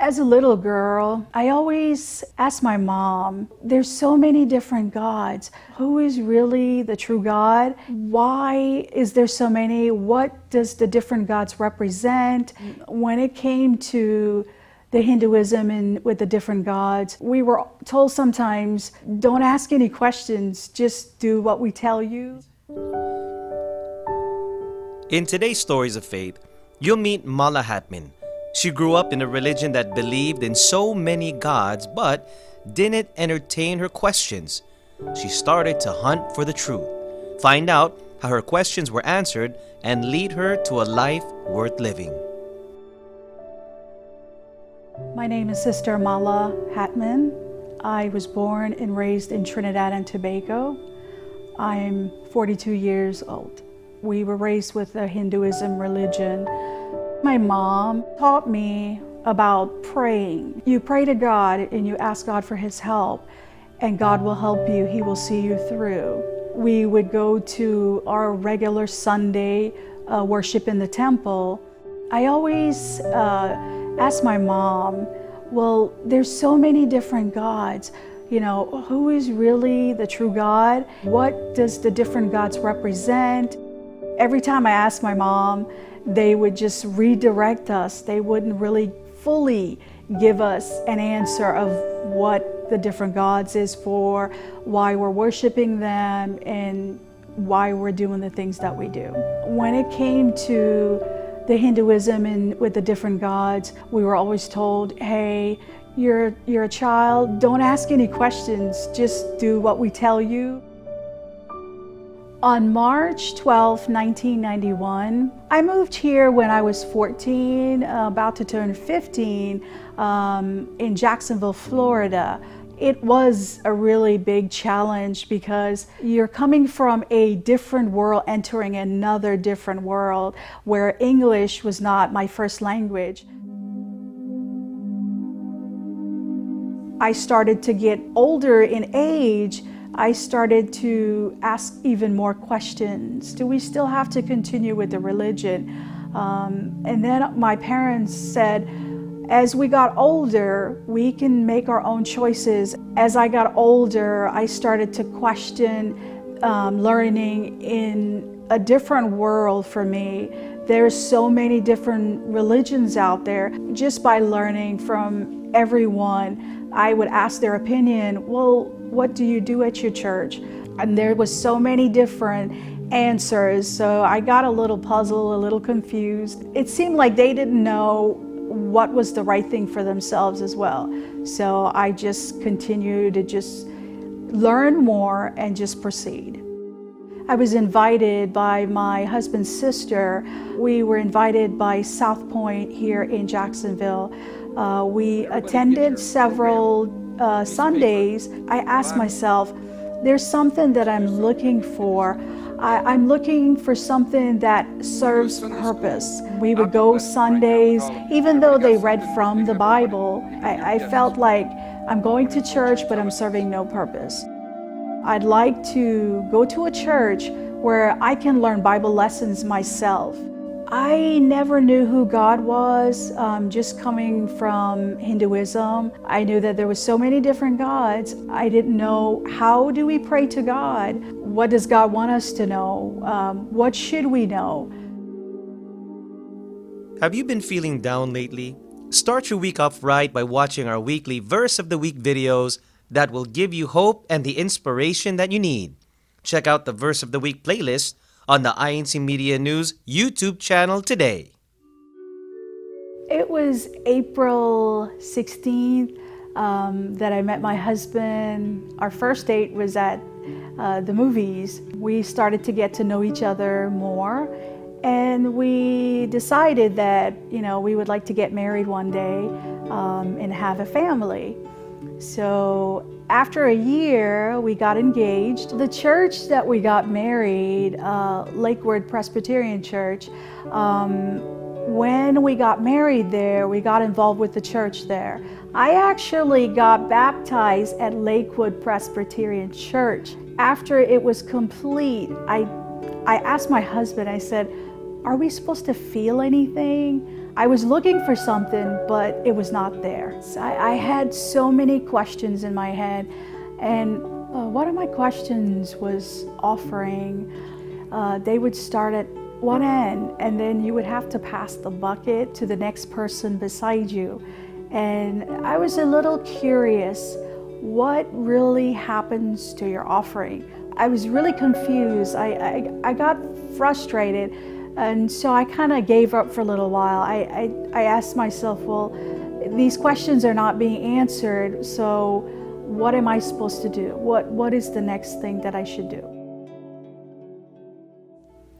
As a little girl, I always asked my mom, there's so many different gods. Who is really the true God? Why is there so many? What does the different gods represent? When it came to the Hinduism and with the different gods, we were told sometimes, don't ask any questions, just do what we tell you. In today's Stories of Faith, you'll meet Mala Hatman she grew up in a religion that believed in so many gods but didn't entertain her questions. She started to hunt for the truth, find out how her questions were answered, and lead her to a life worth living. My name is Sister Mala Hatman. I was born and raised in Trinidad and Tobago. I'm 42 years old. We were raised with a Hinduism religion my mom taught me about praying. You pray to God and you ask God for His help, and God will help you, He will see you through. We would go to our regular Sunday uh, worship in the temple. I always uh, ask my mom, well, there's so many different gods. You know, who is really the true God? What does the different gods represent? Every time I ask my mom, they would just redirect us. They wouldn't really fully give us an answer of what the different gods is for, why we're worshiping them, and why we're doing the things that we do. When it came to the Hinduism and with the different gods, we were always told, hey, you're, you're a child, don't ask any questions, just do what we tell you. On March 12, 1991, I moved here when I was 14, uh, about to turn 15, um, in Jacksonville, Florida. It was a really big challenge because you're coming from a different world, entering another different world where English was not my first language. I started to get older in age I started to ask even more questions. Do we still have to continue with the religion? Um, and then my parents said, as we got older, we can make our own choices. As I got older, I started to question um, learning in a different world for me. There's so many different religions out there. Just by learning from everyone, I would ask their opinion. Well, what do you do at your church? And there was so many different answers, so I got a little puzzled, a little confused. It seemed like they didn't know what was the right thing for themselves as well. So I just continued to just learn more and just proceed. I was invited by my husband's sister. We were invited by South Point here in Jacksonville. Uh, we attended several uh, Sundays, I ask myself, there's something that I'm looking for. I, am looking for something that serves purpose. We would go Sundays, even though they read from the Bible, I, I felt like I'm going to church, but I'm serving no purpose. I'd like to go to a church where I can learn Bible lessons myself. I never knew who God was, um, just coming from Hinduism. I knew that there was so many different gods. I didn't know how do we pray to God? What does God want us to know? Um, what should we know? Have you been feeling down lately? Start your week off right by watching our weekly Verse of the Week videos that will give you hope and the inspiration that you need. Check out the Verse of the Week playlist on the INC Media News YouTube channel today. It was April 16th um, that I met my husband. Our first date was at uh, the movies. We started to get to know each other more and we decided that you know we would like to get married one day um, and have a family. So after a year, we got engaged. The church that we got married, uh, Lakewood Presbyterian Church, um, when we got married there, we got involved with the church there. I actually got baptized at Lakewood Presbyterian Church. After it was complete, I, I asked my husband, I said, are we supposed to feel anything? I was looking for something, but it was not there. I, I had so many questions in my head. And uh, one of my questions was offering. Uh, they would start at one end, and then you would have to pass the bucket to the next person beside you. And I was a little curious what really happens to your offering? I was really confused. I, I, I got frustrated. And so I kind of gave up for a little while. I, I, I asked myself, well, these questions are not being answered, so what am I supposed to do? What, what is the next thing that I should do?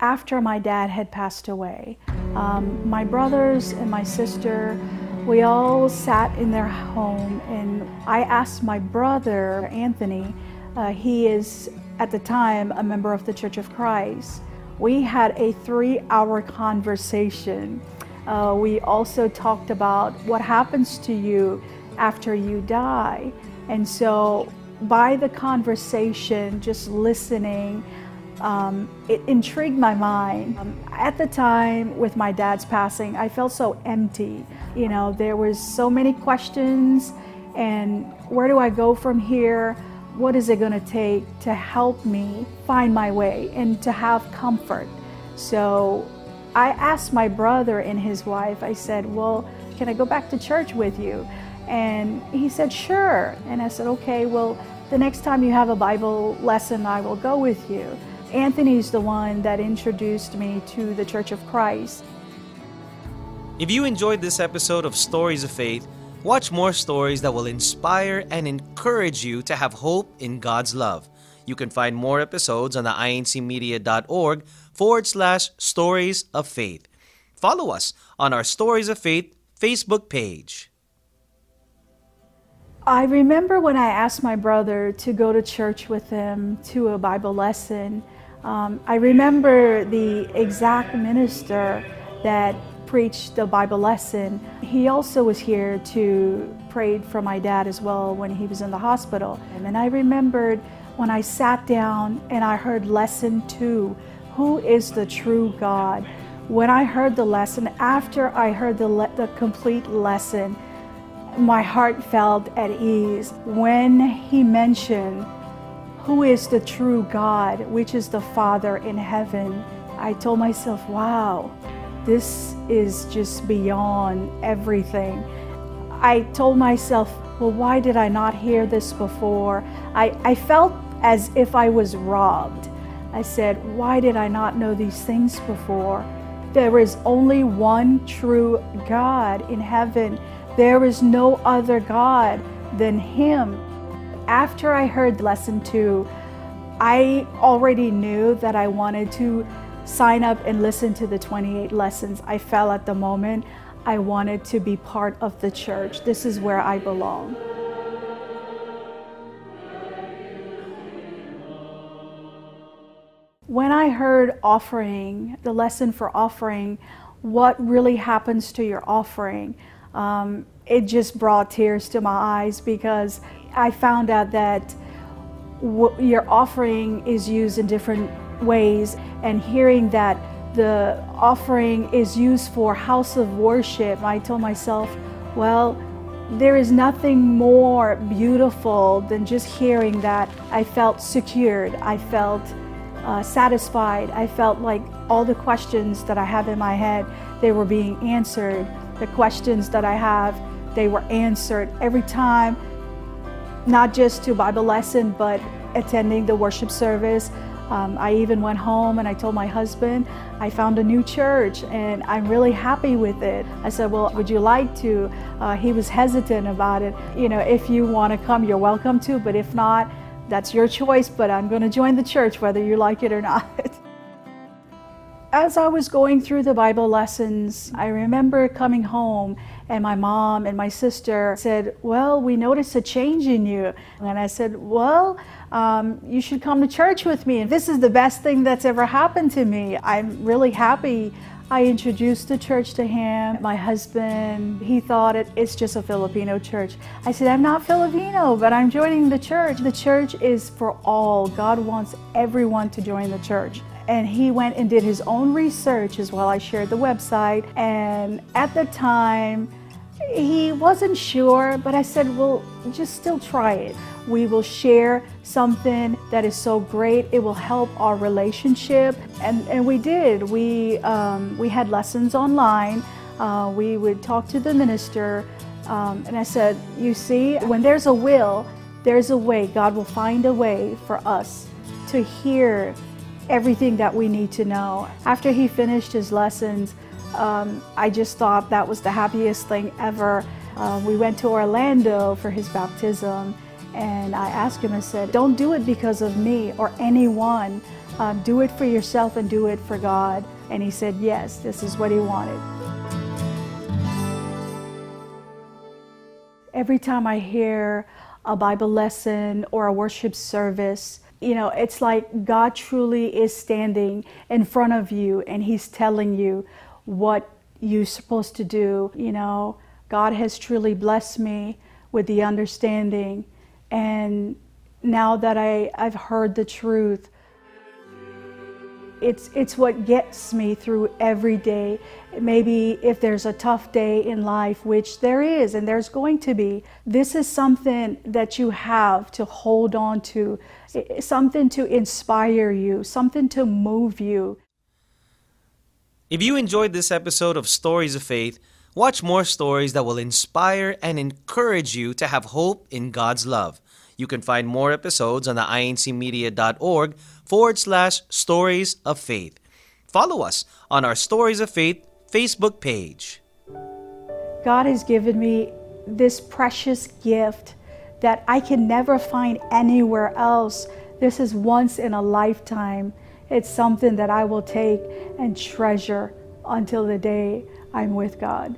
After my dad had passed away, um, my brothers and my sister, we all sat in their home, and I asked my brother, Anthony, uh, he is at the time a member of the Church of Christ. We had a three hour conversation. Uh, we also talked about what happens to you after you die. And so, by the conversation, just listening, um, it intrigued my mind. Um, at the time, with my dad's passing, I felt so empty. You know, there was so many questions, and where do I go from here? What is it going to take to help me find my way and to have comfort? So, I asked my brother and his wife. I said, "Well, can I go back to church with you?" And he said, "Sure." And I said, "Okay, well." The next time you have a Bible lesson, I will go with you. Anthony's the one that introduced me to the Church of Christ. If you enjoyed this episode of Stories of Faith, watch more stories that will inspire and encourage you to have hope in God's love. You can find more episodes on the incmedia.org forward slash stories of faith. Follow us on our Stories of Faith Facebook page. I remember when I asked my brother to go to church with him to a Bible lesson. Um, I remember the exact minister that preached the Bible lesson. He also was here to pray for my dad as well when he was in the hospital. And I remembered when I sat down and I heard lesson two Who is the true God? When I heard the lesson, after I heard the, le- the complete lesson, my heart felt at ease. When he mentioned who is the true God, which is the Father in heaven, I told myself, wow, this is just beyond everything. I told myself, well, why did I not hear this before? I, I felt as if I was robbed. I said, why did I not know these things before? There is only one true God in heaven. There is no other God than Him after I heard lesson two, I already knew that I wanted to sign up and listen to the 28 lessons. I felt at the moment I wanted to be part of the church. This is where I belong. When I heard offering, the lesson for offering, what really happens to your offering, um, it just brought tears to my eyes because I found out that your offering is used in different ways, and hearing that the offering is used for house of worship, I told myself, well, there is nothing more beautiful than just hearing that. I felt secured. I felt uh, satisfied. I felt like all the questions that I have in my head, they were being answered. The questions that I have, they were answered every time not just to Bible lesson, but attending the worship service. Um, I even went home and I told my husband I found a new church and I'm really happy with it. I said, Well, would you like to? Uh, he was hesitant about it. You know, if you want to come, you're welcome to, but if not, that's your choice. But I'm going to join the church whether you like it or not. As I was going through the Bible lessons, I remember coming home and my mom and my sister said, Well, we noticed a change in you. And I said, Well, um, you should come to church with me. And this is the best thing that's ever happened to me. I'm really happy. I introduced the church to him. My husband, he thought it, it's just a Filipino church. I said, I'm not Filipino, but I'm joining the church. The church is for all. God wants everyone to join the church. And he went and did his own research as well. I shared the website, and at the time, he wasn't sure, but I said, well, just still try it. We will share something that is so great. It will help our relationship. And, and we did. We, um, we had lessons online. Uh, we would talk to the minister. Um, and I said, You see, when there's a will, there's a way. God will find a way for us to hear everything that we need to know. After he finished his lessons, um, I just thought that was the happiest thing ever. Uh, we went to Orlando for his baptism, and I asked him, I said, Don't do it because of me or anyone. Um, do it for yourself and do it for God. And he said, Yes, this is what he wanted. Every time I hear a Bible lesson or a worship service, you know, it's like God truly is standing in front of you and He's telling you what you're supposed to do. You know, God has truly blessed me with the understanding. And now that I, I've heard the truth, it's, it's what gets me through every day. Maybe if there's a tough day in life, which there is and there's going to be, this is something that you have to hold on to, something to inspire you, something to move you. If you enjoyed this episode of Stories of Faith, watch more stories that will inspire and encourage you to have hope in God's love. You can find more episodes on the incmedia.org forward slash stories of faith. Follow us on our Stories of Faith Facebook page. God has given me this precious gift that I can never find anywhere else. This is once in a lifetime. It's something that I will take and treasure until the day I'm with God.